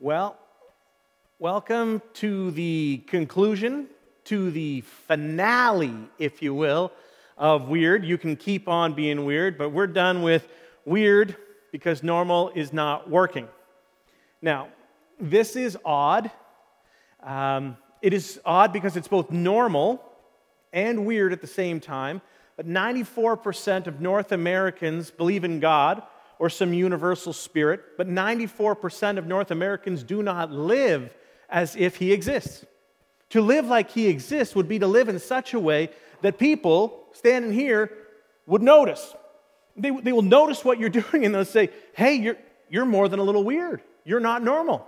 Well, welcome to the conclusion, to the finale, if you will, of weird. You can keep on being weird, but we're done with weird because normal is not working. Now, this is odd. Um, it is odd because it's both normal and weird at the same time. But 94% of North Americans believe in God or some universal spirit, but 94% of North Americans do not live as if he exists. To live like he exists would be to live in such a way that people standing here would notice. They, they will notice what you're doing and they'll say, hey, you're, you're more than a little weird. You're not normal.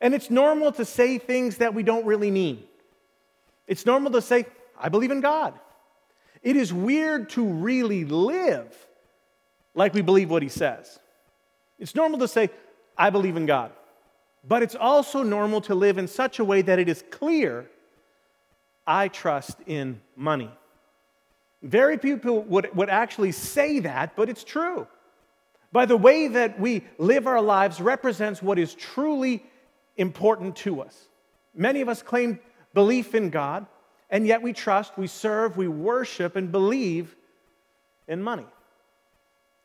And it's normal to say things that we don't really mean. It's normal to say, I believe in God. It is weird to really live like we believe what he says. It's normal to say, I believe in God. But it's also normal to live in such a way that it is clear, I trust in money. Very few people would, would actually say that, but it's true. By the way that we live our lives represents what is truly important to us. Many of us claim belief in God, and yet we trust, we serve, we worship, and believe in money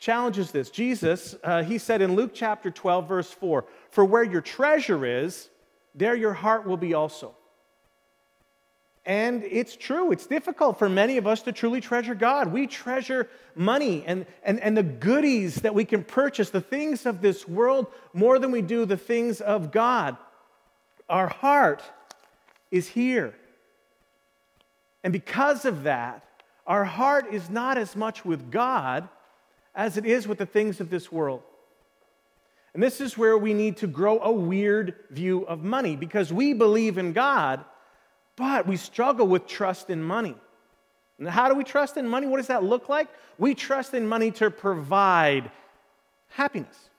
challenges this. Jesus, uh, he said in Luke chapter 12, verse 4 For where your treasure is, there your heart will be also. And it's true, it's difficult for many of us to truly treasure God. We treasure money and, and, and the goodies that we can purchase, the things of this world, more than we do the things of God. Our heart is here. And because of that, our heart is not as much with God as it is with the things of this world. And this is where we need to grow a weird view of money because we believe in God, but we struggle with trust in money. And how do we trust in money? What does that look like? We trust in money to provide happiness.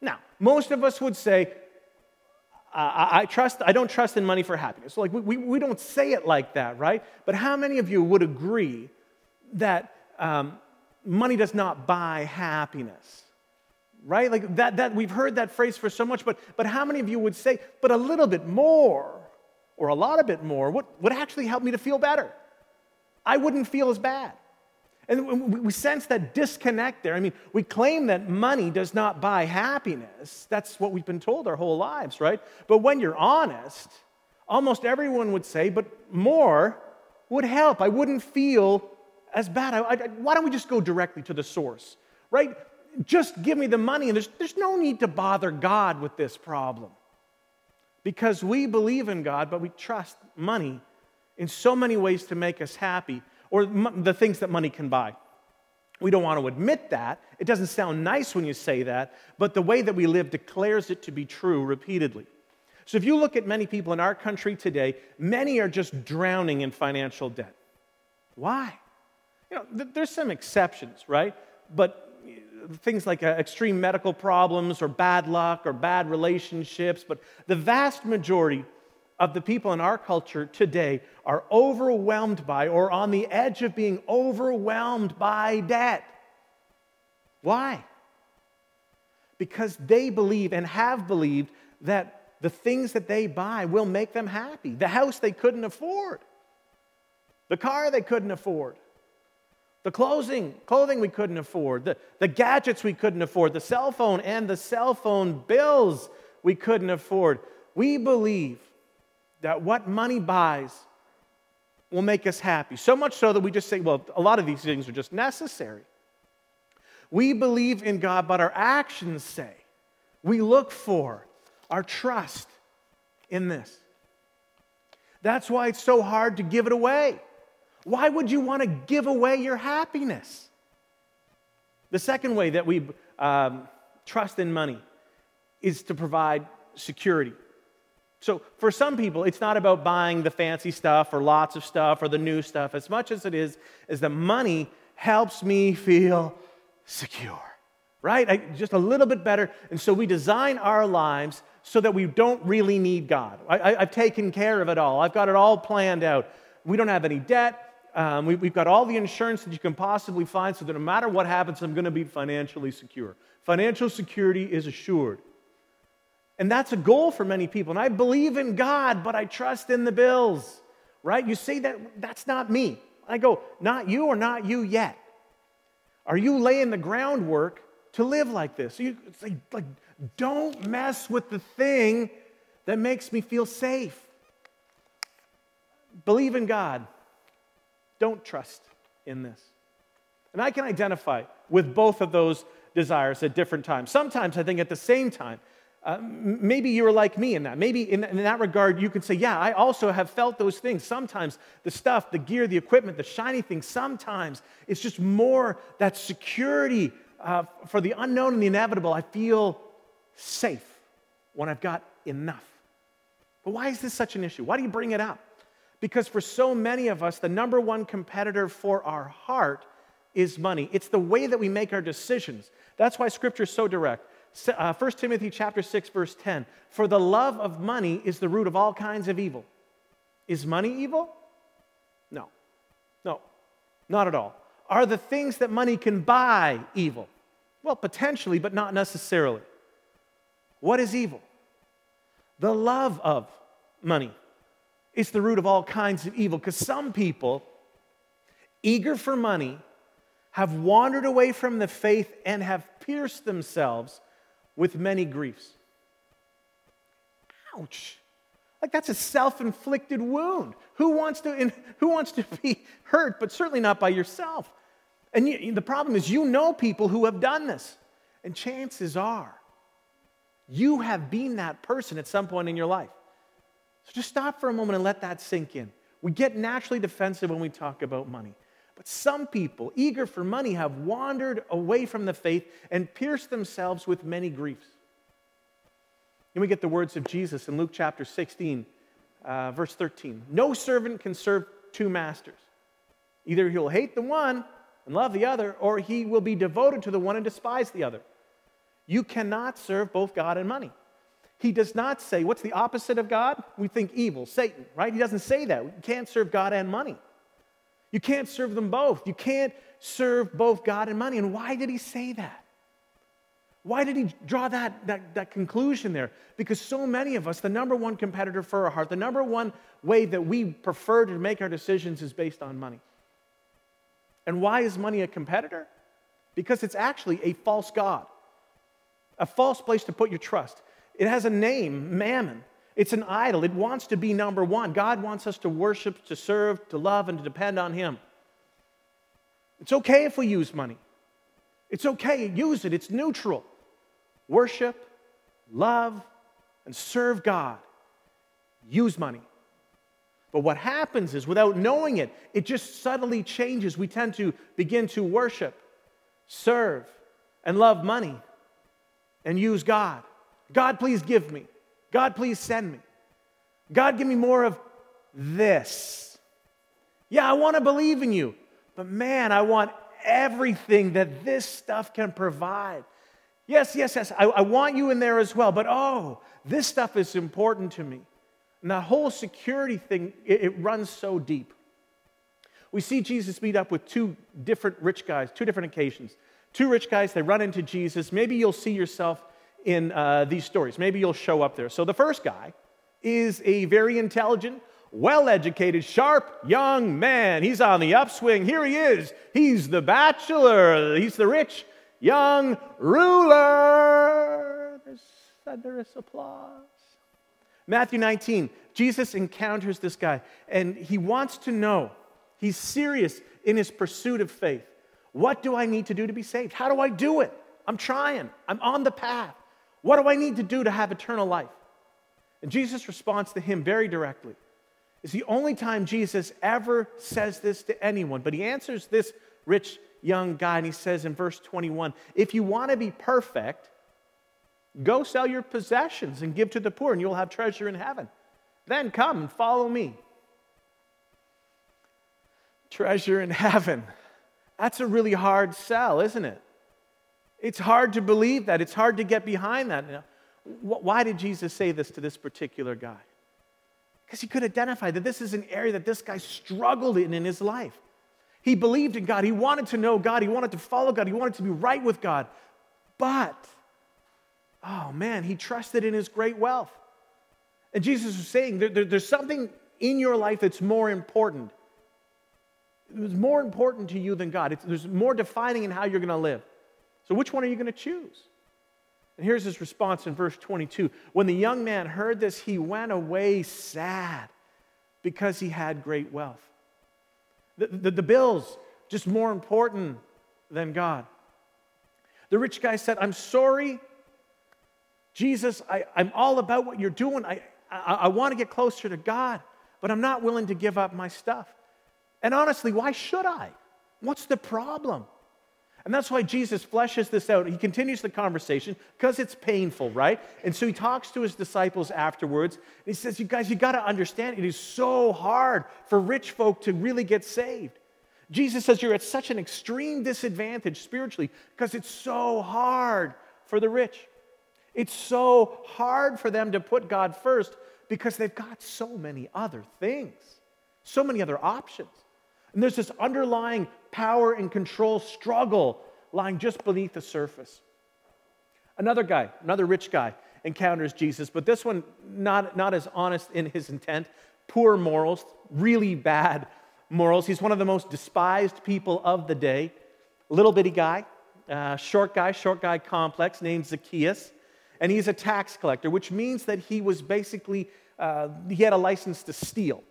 Now, most of us would say, I, I, trust, I don't trust in money for happiness. Like, we, we don't say it like that, right? But how many of you would agree that um, money does not buy happiness right? Like that, that we've heard that phrase for so much but but how many of you would say but a little bit more or a lot of bit more what would actually help me to feel better? I wouldn't feel as bad. And we sense that disconnect there. I mean we claim that money does not buy happiness. That's what we've been told our whole lives right? But when you're honest almost everyone would say but more would help. I wouldn't feel as bad. I, I, why don't we just go directly to the source, right? Just give me the money, and there's, there's no need to bother God with this problem. Because we believe in God, but we trust money in so many ways to make us happy, or the things that money can buy. We don't want to admit that. It doesn't sound nice when you say that, but the way that we live declares it to be true repeatedly. So if you look at many people in our country today, many are just drowning in financial debt. Why? You know, th- there's some exceptions, right? But things like uh, extreme medical problems or bad luck or bad relationships, but the vast majority of the people in our culture today are overwhelmed by or on the edge of being overwhelmed by debt. Why? Because they believe and have believed that the things that they buy will make them happy. The house they couldn't afford, the car they couldn't afford, the clothing, clothing we couldn't afford, the, the gadgets we couldn't afford, the cell phone and the cell phone bills we couldn't afford. We believe that what money buys will make us happy. So much so that we just say, well, a lot of these things are just necessary. We believe in God, but our actions say, we look for our trust in this. That's why it's so hard to give it away. Why would you want to give away your happiness? The second way that we um, trust in money is to provide security. So, for some people, it's not about buying the fancy stuff or lots of stuff or the new stuff as much as it is is that money helps me feel secure, right? I, just a little bit better. And so we design our lives so that we don't really need God. I, have taken care of it all, I've got it all planned out. We don't have any debt. Um, we, have got all the insurance that you can possibly find so that no matter what happens, I'm going to be financially secure. Financial security is assured. And that's a goal for many people. And I believe in God, but I trust in the bills, right? You say that that's not me. I go, not you or not you yet. Are you laying the groundwork to live like this? So You, like, like, don't mess with the thing that makes me feel safe. Believe in God. Don't trust in this. And I can identify with both of those desires at different times. Sometimes I think at the same time. Uh, maybe you're like me in that. Maybe in, in, that regard, you could say, Yeah, I also have felt those things. Sometimes the stuff, the gear, the equipment, the shiny things, sometimes it's just more that security uh, for the unknown and the inevitable. I feel safe when I've got enough. But why is this such an issue? Why do you bring it up? Because for so many of us, the number one competitor for our heart is money. It's the way that we make our decisions. That's why scripture is so direct. Uh, 1 Timothy chapter 6 verse 10. For the love of money is the root of all kinds of evil. Is money evil? No. No. Not at all. Are the things that money can buy evil? Well, potentially, but not necessarily. What is evil? The love of money. It's the root of all kinds of evil because some people, eager for money, have wandered away from the faith and have pierced themselves with many griefs. Ouch. Like that's a self-inflicted wound. Who wants to, who wants to be hurt, but certainly not by yourself? And you, the problem is, you know people who have done this. And chances are, you have been that person at some point in your life. So just stop for a moment and let that sink in. We get naturally defensive when we talk about money. But some people, eager for money, have wandered away from the faith and pierced themselves with many griefs. And we get the words of Jesus in Luke chapter 16, uh, verse 13. No servant can serve two masters. Either he'll hate the one and love the other, or he will be devoted to the one and despise the other. You cannot serve both God and money. He does not say, what's the opposite of God? We think evil, Satan, right? He doesn't say that. You can't serve God and money. You can't serve them both. You can't serve both God and money. And why did he say that? Why did he draw that, that, that conclusion there? Because so many of us, the number one competitor for our heart, the number one way that we prefer to make our decisions is based on money. And why is money a competitor? Because it's actually a false God, a false place to put your trust. It has a name, mammon. It's an idol. It wants to be number one. God wants us to worship, to serve, to love, and to depend on Him. It's okay if we use money. It's okay, use it. It's neutral. Worship, love, and serve God. Use money. But what happens is, without knowing it, it just subtly changes. We tend to begin to worship, serve, and love money and use God. God, please give me. God, please send me. God, give me more of this. Yeah, I want to believe in you, but man, I want everything that this stuff can provide. Yes, yes, yes, I, I want you in there as well, but oh, this stuff is important to me. And that whole security thing, it, it runs so deep. We see Jesus meet up with two different rich guys, two different occasions. Two rich guys, they run into Jesus. Maybe you'll see yourself in uh, these stories. Maybe you'll show up there. So the first guy is a very intelligent, well educated, sharp young man. He's on the upswing. Here he is. He's the bachelor, he's the rich young ruler. There's thunderous applause. Matthew 19, Jesus encounters this guy and he wants to know, he's serious in his pursuit of faith. What do I need to do to be saved? How do I do it? I'm trying, I'm on the path. What do I need to do to have eternal life? And Jesus responds to him very directly. It's the only time Jesus ever says this to anyone, but he answers this rich young guy and he says in verse 21 If you want to be perfect, go sell your possessions and give to the poor, and you'll have treasure in heaven. Then come and follow me. Treasure in heaven. That's a really hard sell, isn't it? It's hard to believe that. It's hard to get behind that. Why did Jesus say this to this particular guy? Because he could identify that this is an area that this guy struggled in in his life. He believed in God. He wanted to know God. He wanted to follow God. He wanted to be right with God. But Oh man, he trusted in his great wealth. And Jesus was saying there, there, there's something in your life that's more important. It was more important to you than God. It's, there's more defining in how you're going to live. So, which one are you going to choose? And here's his response in verse 22 When the young man heard this, he went away sad because he had great wealth. The, the, the bill's just more important than God. The rich guy said, I'm sorry, Jesus, I, am all about what you're doing. I, I, I want to get closer to God, but I'm not willing to give up my stuff. And honestly, why should I? What's the problem? And that's why Jesus fleshes this out. He continues the conversation because it's painful, right? And so he talks to his disciples afterwards. And he says, You guys, you got to understand, it is so hard for rich folk to really get saved. Jesus says, You're at such an extreme disadvantage spiritually because it's so hard for the rich. It's so hard for them to put God first because they've got so many other things, so many other options. And there's this underlying power and control struggle lying just beneath the surface. Another guy, another rich guy, encounters Jesus, but this one not, not as honest in his intent. Poor morals, really bad morals. He's one of the most despised people of the day. Little bitty guy, uh, short guy, short guy complex, named Zacchaeus. And he's a tax collector, which means that he was basically, uh, he had a license to steal.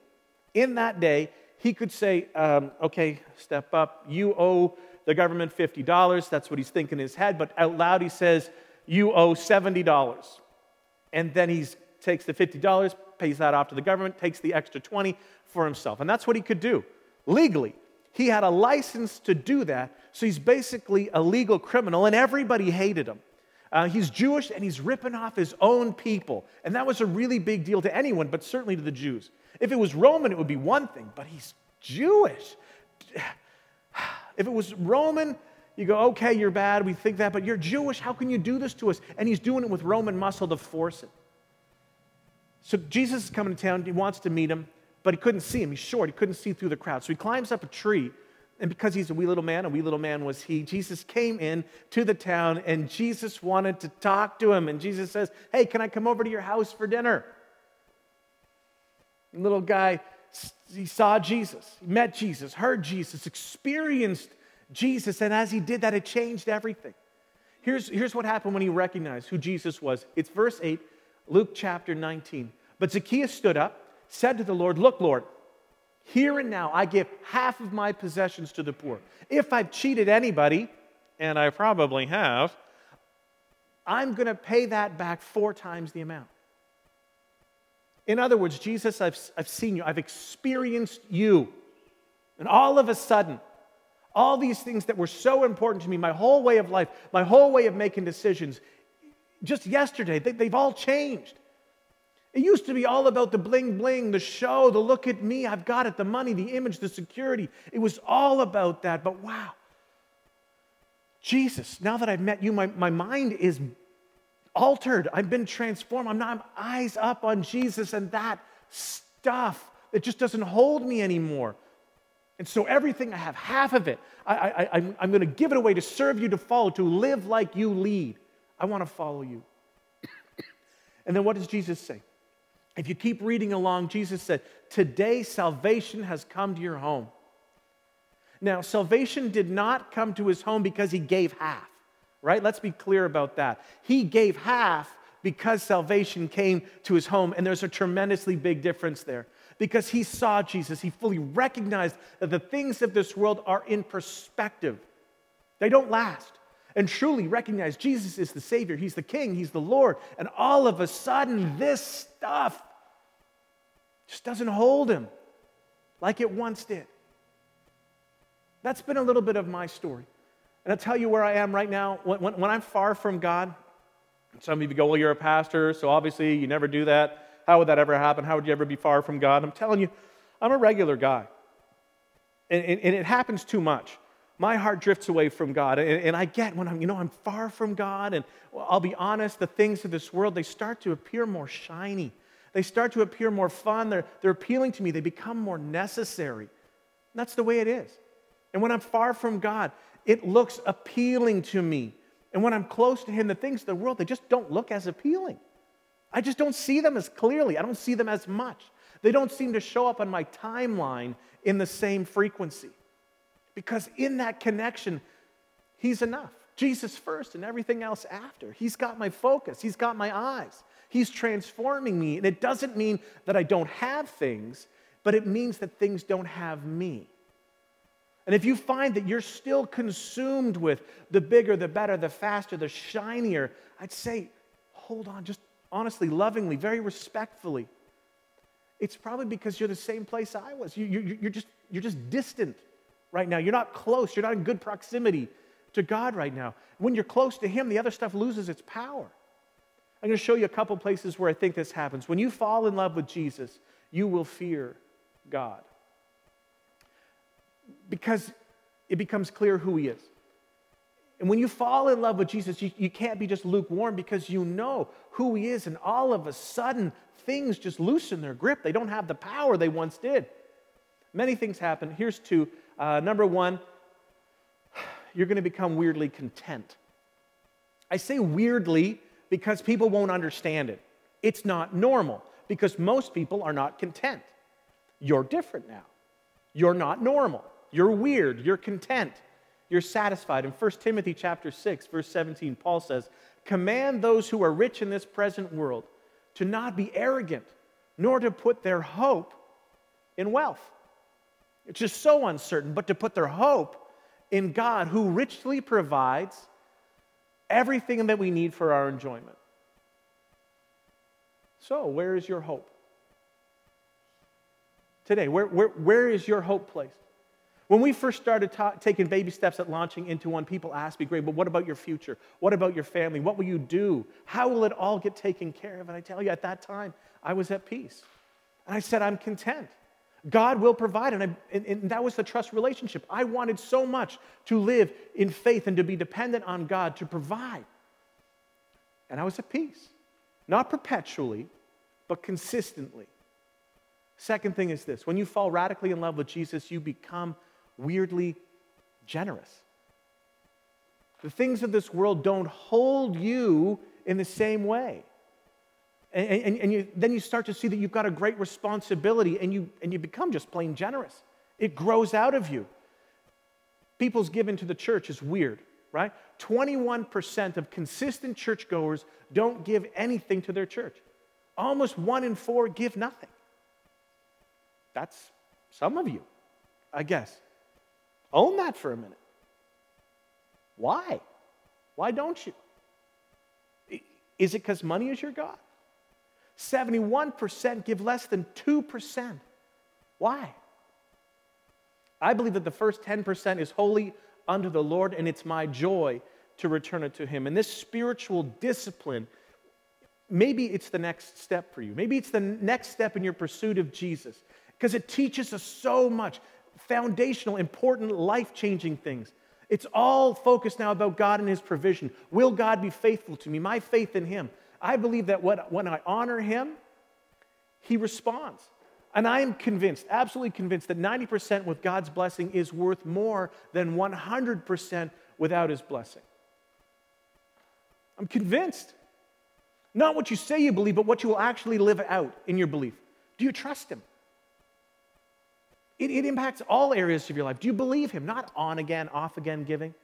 In that day, he could say, um, okay, step up, you owe the government $50. That's what he's thinking in his head. But out loud, he says, you owe $70. And then he takes the $50, pays that off to the government, takes the extra 20 for himself. And that's what he could do legally. He had a license to do that. So he's basically a legal criminal, and everybody hated him. Uh, he's Jewish and he's ripping off his own people. And that was a really big deal to anyone, but certainly to the Jews. If it was Roman, it would be one thing, but he's Jewish. If it was Roman, you go, okay, you're bad, we think that, but you're Jewish, how can you do this to us? And he's doing it with Roman muscle to force it. So Jesus is coming to town, he wants to meet him, but he couldn't see him. He's short, he couldn't see through the crowd. So he climbs up a tree and because he's a wee little man, a wee little man was he, Jesus came in to the town and Jesus wanted to talk to him. And Jesus says, Hey, can I come over to your house for dinner? The little guy, he saw Jesus, met Jesus, heard Jesus, experienced Jesus. And as he did that, it changed everything. Here's, here's what happened when he recognized who Jesus was. It's verse 8, Luke chapter 19. But Zacchaeus stood up, said to the Lord, Look, Lord, here and now, I give half of my possessions to the poor. If I've cheated anybody, and I probably have, I'm going to pay that back four times the amount. In other words, Jesus, I've, I've seen you, I've experienced you. And all of a sudden, all these things that were so important to me, my whole way of life, my whole way of making decisions, just yesterday, they, they've all changed. It used to be all about the bling bling, the show, the look at me, I've got it, the money, the image, the security. It was all about that. But wow, Jesus, now that I've met you, my, my mind is altered. I've been transformed. I'm not I'm eyes up on Jesus and that stuff that just doesn't hold me anymore. And so everything I have, half of it, I, I, I'm going to give it away to serve you, to follow, to live like you lead. I want to follow you. and then what does Jesus say? If you keep reading along, Jesus said, Today salvation has come to your home. Now, salvation did not come to his home because he gave half, right? Let's be clear about that. He gave half because salvation came to his home, and there's a tremendously big difference there. Because he saw Jesus, he fully recognized that the things of this world are in perspective, they don't last. And truly recognize Jesus is the Savior, He's the King, He's the Lord. And all of a sudden, this stuff just doesn't hold him like it once did. That's been a little bit of my story. And I'll tell you where I am right now. When, when, when I'm far from God, some of you go, Well, you're a pastor, so obviously you never do that. How would that ever happen? How would you ever be far from God? I'm telling you, I'm a regular guy. And, and, and it happens too much. My heart drifts away from God. And, and I get when I'm, you know, I'm far from God, and I'll be honest, the things of this world, they start to appear more shiny. They start to appear more fun. They're, they're appealing to me. They become more necessary. And that's the way it is. And when I'm far from God, it looks appealing to me. And when I'm close to Him, the things of the world, they just don't look as appealing. I just don't see them as clearly. I don't see them as much. They don't seem to show up on my timeline in the same frequency. Because in that connection, He's enough. Jesus first and everything else after. He's got my focus, He's got my eyes. He's transforming me. And it doesn't mean that I don't have things, but it means that things don't have me. And if you find that you're still consumed with the bigger, the better, the faster, the shinier, I'd say, hold on, just honestly, lovingly, very respectfully. It's probably because you're the same place I was. You, you, you're, just, you're just distant right now. You're not close. You're not in good proximity to God right now. When you're close to Him, the other stuff loses its power. I'm going to show you a couple places where I think this happens. When you fall in love with Jesus, you will fear God because it becomes clear who He is. And when you fall in love with Jesus, you, you can't be just lukewarm because you know who He is, and all of a sudden, things just loosen their grip. They don't have the power they once did. Many things happen. Here's two. Uh, number one, you're going to become weirdly content. I say weirdly because people won't understand it. It's not normal because most people are not content. You're different now. You're not normal. You're weird. You're content. You're satisfied. In 1 Timothy chapter 6 verse 17 Paul says, "Command those who are rich in this present world to not be arrogant, nor to put their hope in wealth." It's just so uncertain, but to put their hope in God who richly provides everything that we need for our enjoyment. So, where is your hope? Today, where, where, where is your hope placed? When we first started ta- taking baby steps at launching into one, people asked me, Great, but what about your future? What about your family? What will you do? How will it all get taken care of? And I tell you, at that time, I was at peace. And I said, I'm content. God will provide. And, I, and, and, that was the trust relationship. I wanted so much to live in faith and to be dependent on God to provide. And I was at peace. Not perpetually, but consistently. Second thing is this when you fall radically in love with Jesus, you become weirdly generous. The things of this world don't hold you in the same way. And, and, and you, then you start to see that you've got a great responsibility and you, and you become just plain generous. It grows out of you. People's giving to the church is weird, right? 21% of consistent churchgoers don't give anything to their church. Almost one in four give nothing. That's some of you, I guess. Own that for a minute. Why? Why don't you? Is it because money is your God? 71% give less than 2%. Why? I believe that the first 10% is holy unto the Lord, and it's my joy to return it to Him. And this spiritual discipline, maybe it's the next step for you. Maybe it's the next step in your pursuit of Jesus, because it teaches us so much foundational, important, life changing things. It's all focused now about God and His provision. Will God be faithful to me? My faith in Him. I believe that when I honor him, he responds. And I am convinced, absolutely convinced, that 90% with God's blessing is worth more than 100% without his blessing. I'm convinced. Not what you say you believe, but what you will actually live out in your belief. Do you trust him? It, it impacts all areas of your life. Do you believe him? Not on again, off again giving.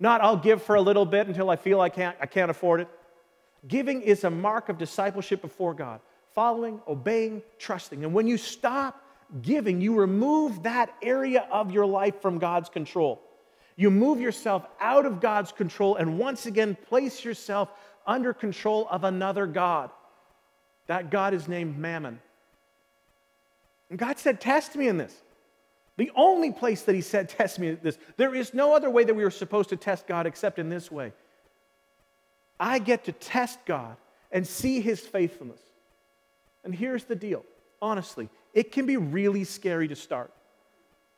Not I'll give for a little bit until I feel I can't, I can't afford it. Giving is a mark of discipleship before God following, obeying, trusting. And when you stop giving, you remove that area of your life from God's control. You move yourself out of God's control and once again place yourself under control of another God. That God is named Mammon. And God said, Test me in this. The only place that He said, Test me in this. There is no other way that we are supposed to test God except in this way. I get to test God and see his faithfulness. And here's the deal honestly, it can be really scary to start.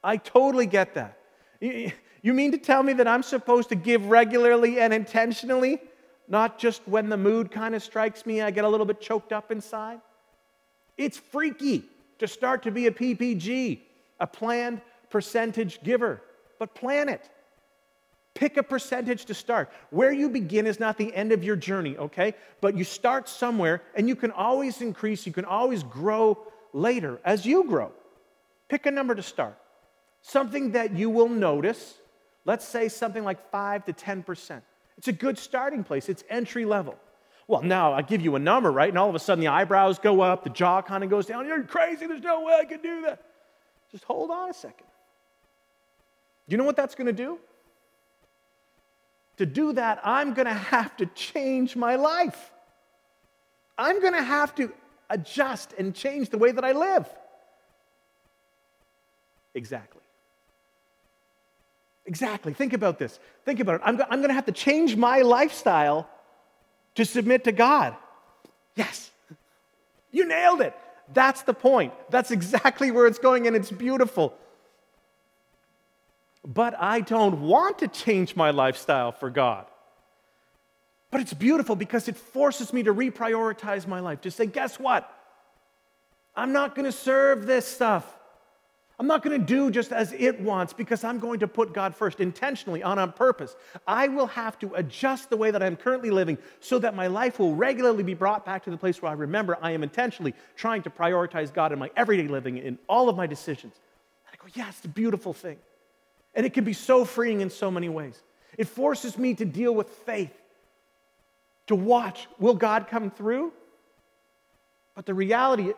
I totally get that. You mean to tell me that I'm supposed to give regularly and intentionally, not just when the mood kind of strikes me, I get a little bit choked up inside? It's freaky to start to be a PPG, a planned percentage giver, but plan it. Pick a percentage to start. Where you begin is not the end of your journey, okay? But you start somewhere and you can always increase, you can always grow later as you grow. Pick a number to start. Something that you will notice, let's say something like 5 to 10%. It's a good starting place, it's entry level. Well, now I give you a number, right? And all of a sudden the eyebrows go up, the jaw kind of goes down. You're crazy, there's no way I can do that. Just hold on a second. Do you know what that's going to do? To do that, I'm going to have to change my life. I'm going to have to adjust and change the way that I live. Exactly. Exactly. Think about this. Think about it. I'm, I'm going to have to change my lifestyle to submit to God. Yes. You nailed it. That's the point. That's exactly where it's going, and it's beautiful. But I don't want to change my lifestyle for God. But it's beautiful because it forces me to reprioritize my life, to say, guess what? I'm not going to serve this stuff. I'm not going to do just as it wants because I'm going to put God first intentionally on on purpose. I will have to adjust the way that I'm currently living so that my life will regularly be brought back to the place where I remember I am intentionally trying to prioritize God in my everyday living in all of my decisions. And I go, yeah, it's a beautiful thing. And it can be so freeing in so many ways. It forces me to deal with faith, to watch will God come through? But the reality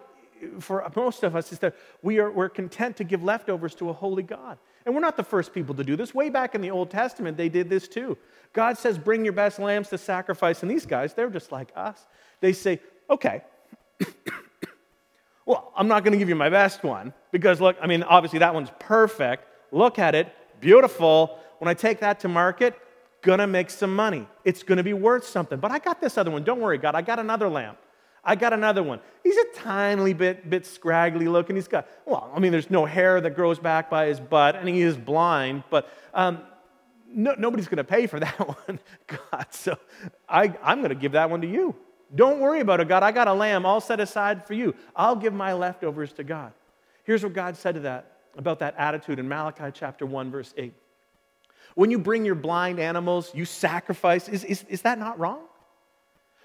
for most of us is that we are, we're content to give leftovers to a holy God. And we're not the first people to do this. Way back in the Old Testament, they did this too. God says, Bring your best lambs to sacrifice. And these guys, they're just like us. They say, Okay, well, I'm not going to give you my best one because, look, I mean, obviously that one's perfect. Look at it, beautiful. When I take that to market, gonna make some money. It's gonna be worth something. But I got this other one. Don't worry, God. I got another lamb. I got another one. He's a tiny bit, bit scraggly looking. He's got, well, I mean, there's no hair that grows back by his butt, and he is blind, but um, no, nobody's going to pay for that one, God. So I, I'm going to give that one to you. Don't worry about it, God. I got a lamb all set aside for you. I'll give my leftovers to God. Here's what God said to that about that attitude in Malachi chapter 1, verse 8. When you bring your blind animals, you sacrifice. Is, is, is that not wrong?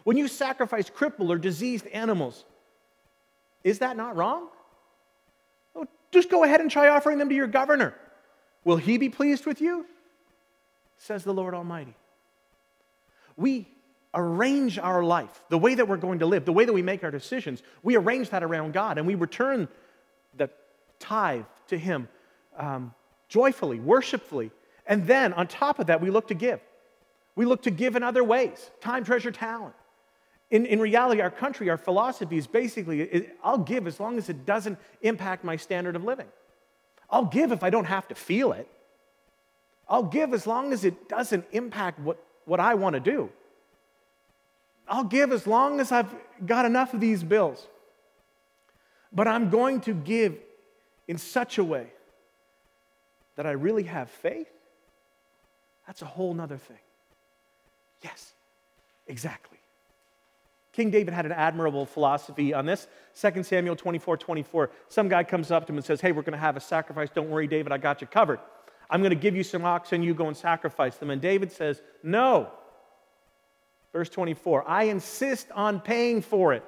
When you sacrifice crippled or diseased animals, is that not wrong? Oh, just go ahead and try offering them to your governor. Will he be pleased with you? Says the Lord Almighty. We arrange our life, the way that we're going to live, the way that we make our decisions, we arrange that around God and we return the tithe to Him um, joyfully, worshipfully. And then on top of that, we look to give. We look to give in other ways time, treasure, talent. In, in reality, our country, our philosophy is basically I'll give as long as it doesn't impact my standard of living. I'll give if I don't have to feel it. I'll give as long as it doesn't impact what, what I want to do. I'll give as long as I've got enough of these bills. But I'm going to give in such a way that I really have faith. That's a whole nother thing. Yes, exactly. King David had an admirable philosophy on this. 2 Samuel 24 24. Some guy comes up to him and says, Hey, we're going to have a sacrifice. Don't worry, David, I got you covered. I'm going to give you some oxen, you go and sacrifice them. And David says, No. Verse 24, I insist on paying for it.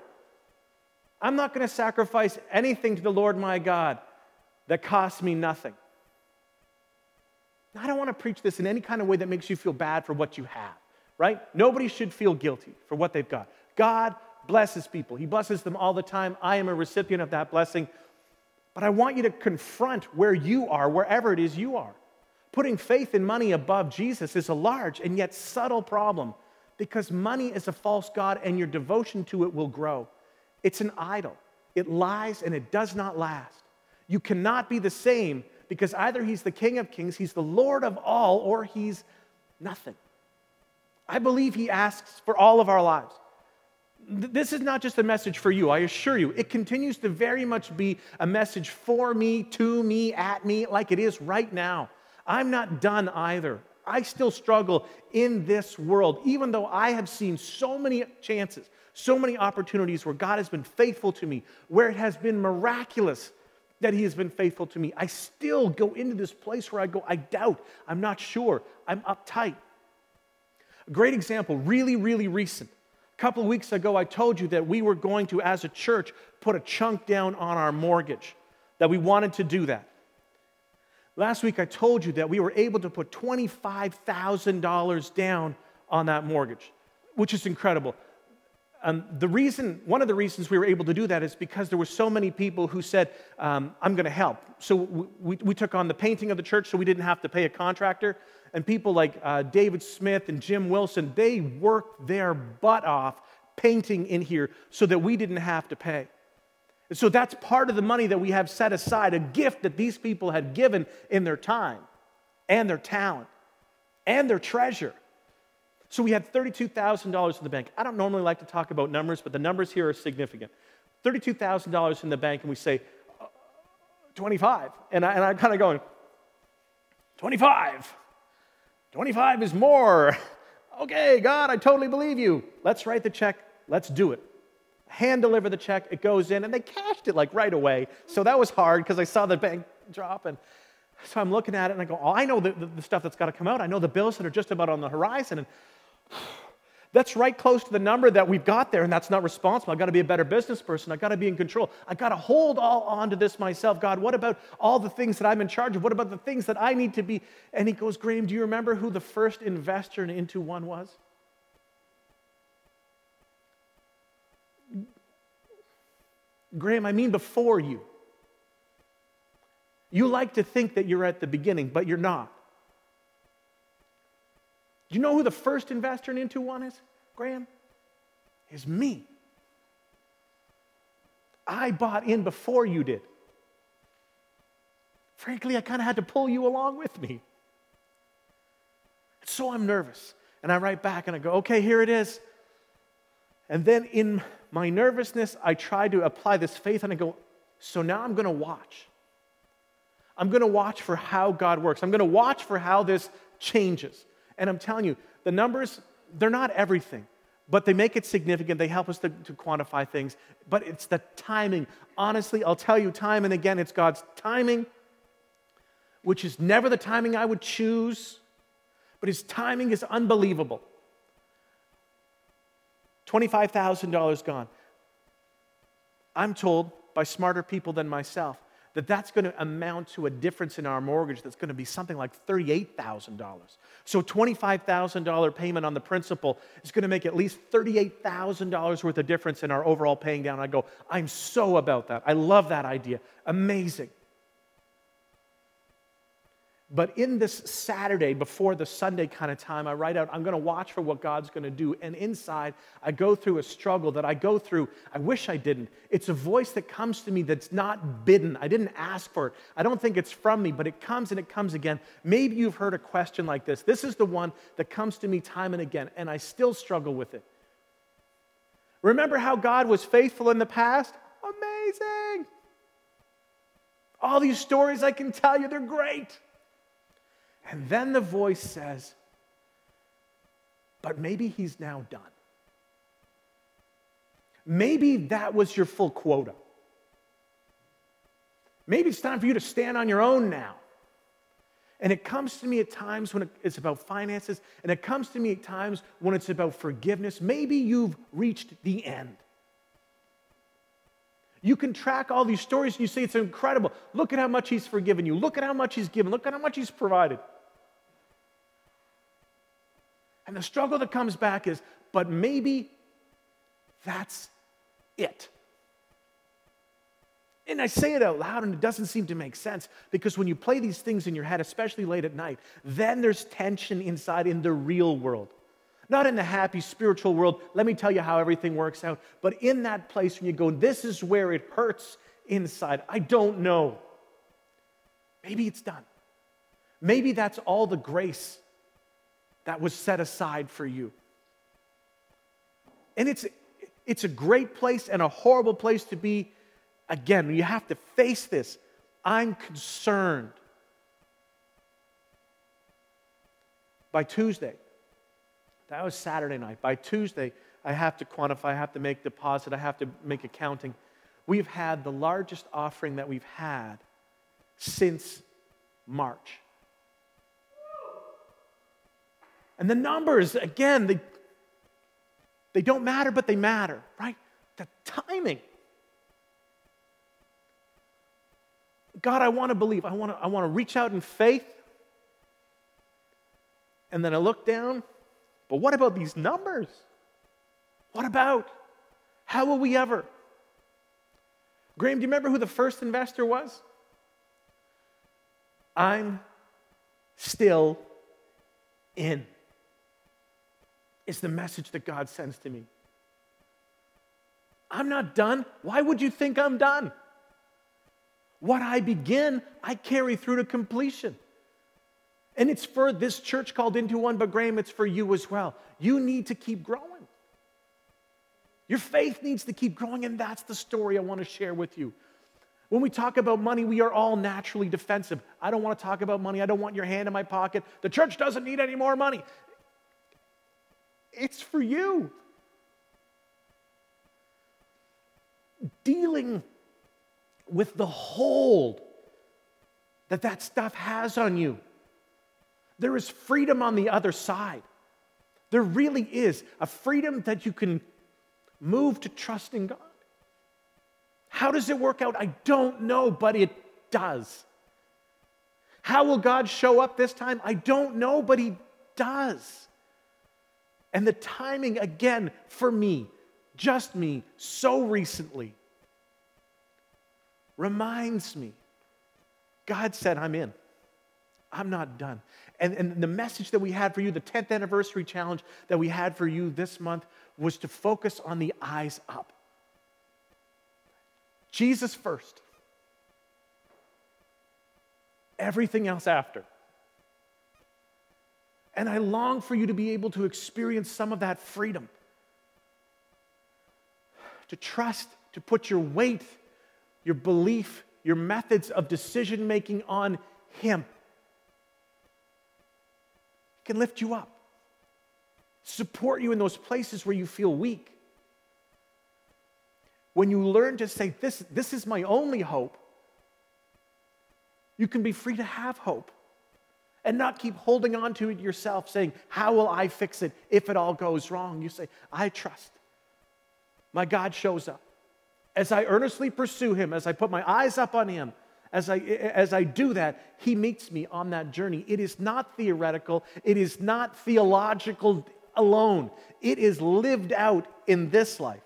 I'm not going to sacrifice anything to the Lord my God that costs me nothing. Now, I don't want to preach this in any kind of way that makes you feel bad for what you have, right? Nobody should feel guilty for what they've got. God blesses people, He blesses them all the time. I am a recipient of that blessing. But I want you to confront where you are, wherever it is you are. Putting faith in money above Jesus is a large and yet subtle problem because money is a false God and your devotion to it will grow. It's an idol, it lies and it does not last. You cannot be the same because either He's the King of Kings, He's the Lord of all, or He's nothing. I believe He asks for all of our lives this is not just a message for you, I assure you. It continues to very much be a message for me, to me, at me, like it is right now. I'm not done either. I still struggle in this world, even though I have seen so many chances, so many opportunities where God has been faithful to me, where it has been miraculous that He has been faithful to me. I still go into this place where I go, I doubt, I'm not sure, I'm uptight. A great example, really, really recent. A couple of weeks ago, I told you that we were going to, as a church, put a chunk down on our mortgage, that we wanted to do that. Last week, I told you that we were able to put $25,000 down on that mortgage, which is incredible. Um, the reason, one of the reasons we were able to do that is because there were so many people who said, um, I'm going to help. So we, we, took on the painting of the church so we didn't have to pay a contractor. And people like uh, David Smith and Jim Wilson, they worked their butt off painting in here so that we didn't have to pay. And so that's part of the money that we have set aside, a gift that these people had given in their time and their talent and their treasure. So we had $32,000 in the bank. I don't normally like to talk about numbers, but the numbers here are significant. $32,000 in the bank, and we say, uh, 25. And, I, and I'm kind of going, 25. 25 is more. Okay, God, I totally believe you. Let's write the check. Let's do it. Hand deliver the check. It goes in, and they cashed it like right away. So that was hard because I saw the bank drop. And so I'm looking at it and I go, oh, I know the, the, the stuff that's got to come out. I know the bills that are just about on the horizon. And that's right close to the number that we've got there, and that's not responsible. I've got to be a better business person. I've got to be in control. I've got to hold all on to this myself. God, what about all the things that I'm in charge of? What about the things that I need to be? And he goes, Graham, do you remember who the first investor into one was? Graham, I mean before you. You like to think that you're at the beginning, but you're not. Do you know who the first investor in Into One is, Graham? Is me. I bought in before you did. Frankly, I kind of had to pull you along with me. So I'm nervous. And I write back and I go, okay, here it is. And then in my nervousness, I try to apply this faith and I go, so now I'm going to watch. I'm going to watch for how God works. I'm going to watch for how this changes. And I'm telling you, the numbers, they're not everything, but they make it significant. They help us to, to quantify things. But it's the timing. Honestly, I'll tell you time and again, it's God's timing, which is never the timing I would choose, but His timing is unbelievable. $25,000 gone. I'm told by smarter people than myself that that's going to amount to a difference in our mortgage that's going to be something like $38,000. So $25,000 payment on the principal is going to make at least $38,000 worth of difference in our overall paying down. I go, I'm so about that. I love that idea. Amazing. But in this Saturday, before the Sunday kind of time, I write out, I'm going to watch for what God's going to do. And inside, I go through a struggle that I go through. I wish I didn't. It's a voice that comes to me that's not bidden. I didn't ask for it. I don't think it's from me, but it comes and it comes again. Maybe you've heard a question like this. This is the one that comes to me time and again, and I still struggle with it. Remember how God was faithful in the past? Amazing. All these stories I can tell you, they're great. And then the voice says, But maybe he's now done. Maybe that was your full quota. Maybe it's time for you to stand on your own now. And it comes to me at times when it's about finances, and it comes to me at times when it's about forgiveness. Maybe you've reached the end. You can track all these stories and you say it's incredible. Look at how much he's forgiven you. Look at how much he's given. Look at how much he's provided. And the struggle that comes back is, but maybe that's it. And I say it out loud, and it doesn't seem to make sense because when you play these things in your head, especially late at night, then there's tension inside in the real world. Not in the happy spiritual world, let me tell you how everything works out, but in that place when you go, this is where it hurts inside. I don't know. Maybe it's done. Maybe that's all the grace that was set aside for you. And it's, it's a great place and a horrible place to be. Again, you have to face this. I'm concerned. By Tuesday, that was Saturday night. By Tuesday, I have to quantify, I have to make deposit, I have to make accounting. we've had the largest offering that we've had since March. And the numbers, again, they, they don't matter, but they matter, right? The timing. God, I want to believe. I want to, I want to reach out in faith. And then I look down, but what about these numbers? What about? How will we ever? Graham, do you remember who the first investor was? I'm still in. It's the message that God sends to me. I'm not done. Why would you think I'm done? What I begin, I carry through to completion. And it's for this church called Into One, but Graham, it's for you as well. You need to keep growing. Your faith needs to keep growing, and that's the story I want to share with you. When we talk about money, we are all naturally defensive. I don't want to talk about money. I don't want your hand in my pocket. The church doesn't need any more money. It's for you. Dealing with the hold that that stuff has on you. There is freedom on the other side. There really is a freedom that you can move to trust in God. How does it work out? I don't know, but it does. How will God show up this time? I don't know, but He does. And the timing, again, for me, just me, so recently, reminds me God said, I'm in. I'm not done. And, and the message that we had for you, the 10th anniversary challenge that we had for you this month, was to focus on the eyes up. Jesus first, everything else after. And I long for you to be able to experience some of that freedom. To trust, to put your weight, your belief, your methods of decision making on Him. Can lift you up, support you in those places where you feel weak. When you learn to say, This, this is my only hope, you can be free to have hope and not keep holding on to it yourself, saying, How will I fix it if it all goes wrong? You say, I trust. My God shows up. As I earnestly pursue Him, as I put my eyes up on Him, as I, as I do that, He meets me on that journey. It is not theoretical, it is not theological alone. It is lived out in this life,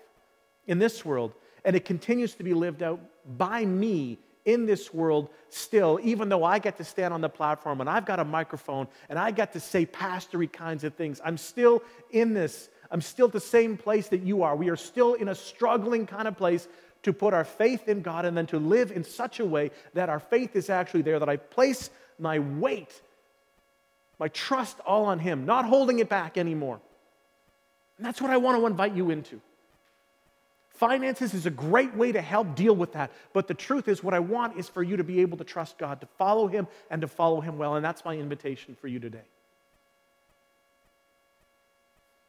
in this world, and it continues to be lived out by me in this world still, even though I get to stand on the platform and I've got a microphone and I get to say pastory kinds of things, I'm still in this. I'm still at the same place that you are. We are still in a struggling kind of place to put our faith in God and then to live in such a way that our faith is actually there, that I place my weight, my trust all on Him, not holding it back anymore. And that's what I want to invite you into. Finances is a great way to help deal with that. But the truth is, what I want is for you to be able to trust God, to follow Him, and to follow Him well. And that's my invitation for you today.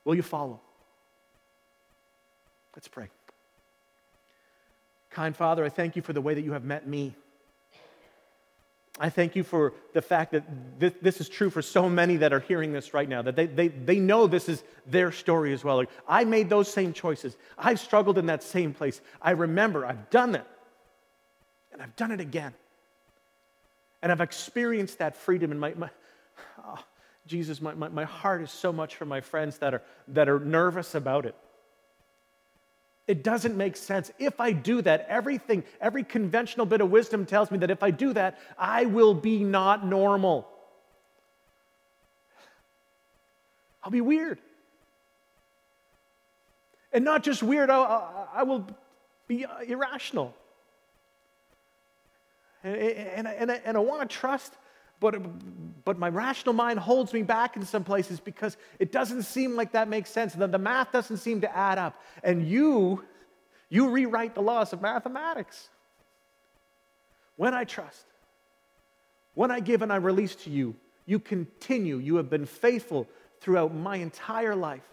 Will you follow? Let's pray. Kind Father, I thank you for the way that you have met me. I thank you for the fact that this, this, is true for so many that are hearing this right now, that they, they, they know this is their story as well. Like, I made those same choices. I've struggled in that same place. I remember I've done it, and I've done it again. And I've experienced that freedom. And my, my oh, Jesus, my, my, my heart is so much for my friends that are, that are nervous about it. It doesn't make sense. If I do that, everything, every conventional bit of wisdom tells me that if I do that, I will be not normal. I'll be weird. And not just weird, I, I will be uh, irrational. And, and, and, I, and I want to trust but, but my rational mind holds me back in some places because it doesn't seem like that makes sense. The, the math doesn't seem to add up. And you, you rewrite the laws of mathematics. When I trust, when I give and I release to you, you continue. You have been faithful throughout my entire life,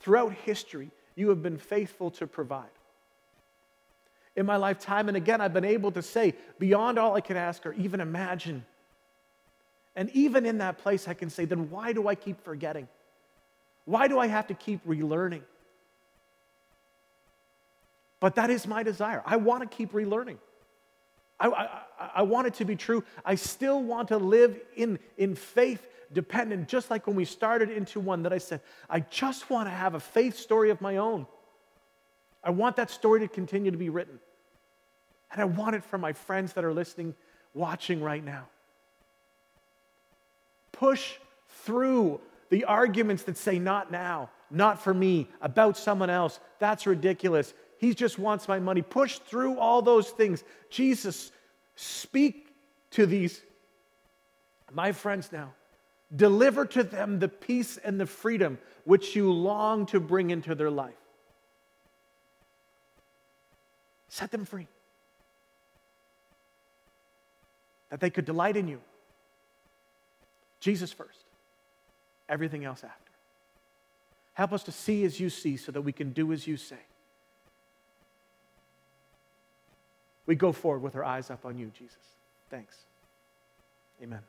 throughout history. You have been faithful to provide. in my life, time and again, I've been able to say, beyond all I can ask or even imagine. And even in that place, I can say, then why do I keep forgetting? Why do I have to keep relearning? But that is my desire. I want to keep relearning. I, I, I, want it to be true. I still want to live in, in faith dependent, just like when we started into one that I said, I just want to have a faith story of my own. I want that story to continue to be written. And I want it for my friends that are listening, watching right now. Push through the arguments that say, not now, not for me, about someone else. That's ridiculous. He just wants my money. Push through all those things. Jesus, speak to these, my friends now. Deliver to them the peace and the freedom which you long to bring into their life. Set them free. That they could delight in you. Jesus first, everything else after. Help us to see as you see so that we can do as you say. We go forward with our eyes up on you, Jesus. Thanks. Amen.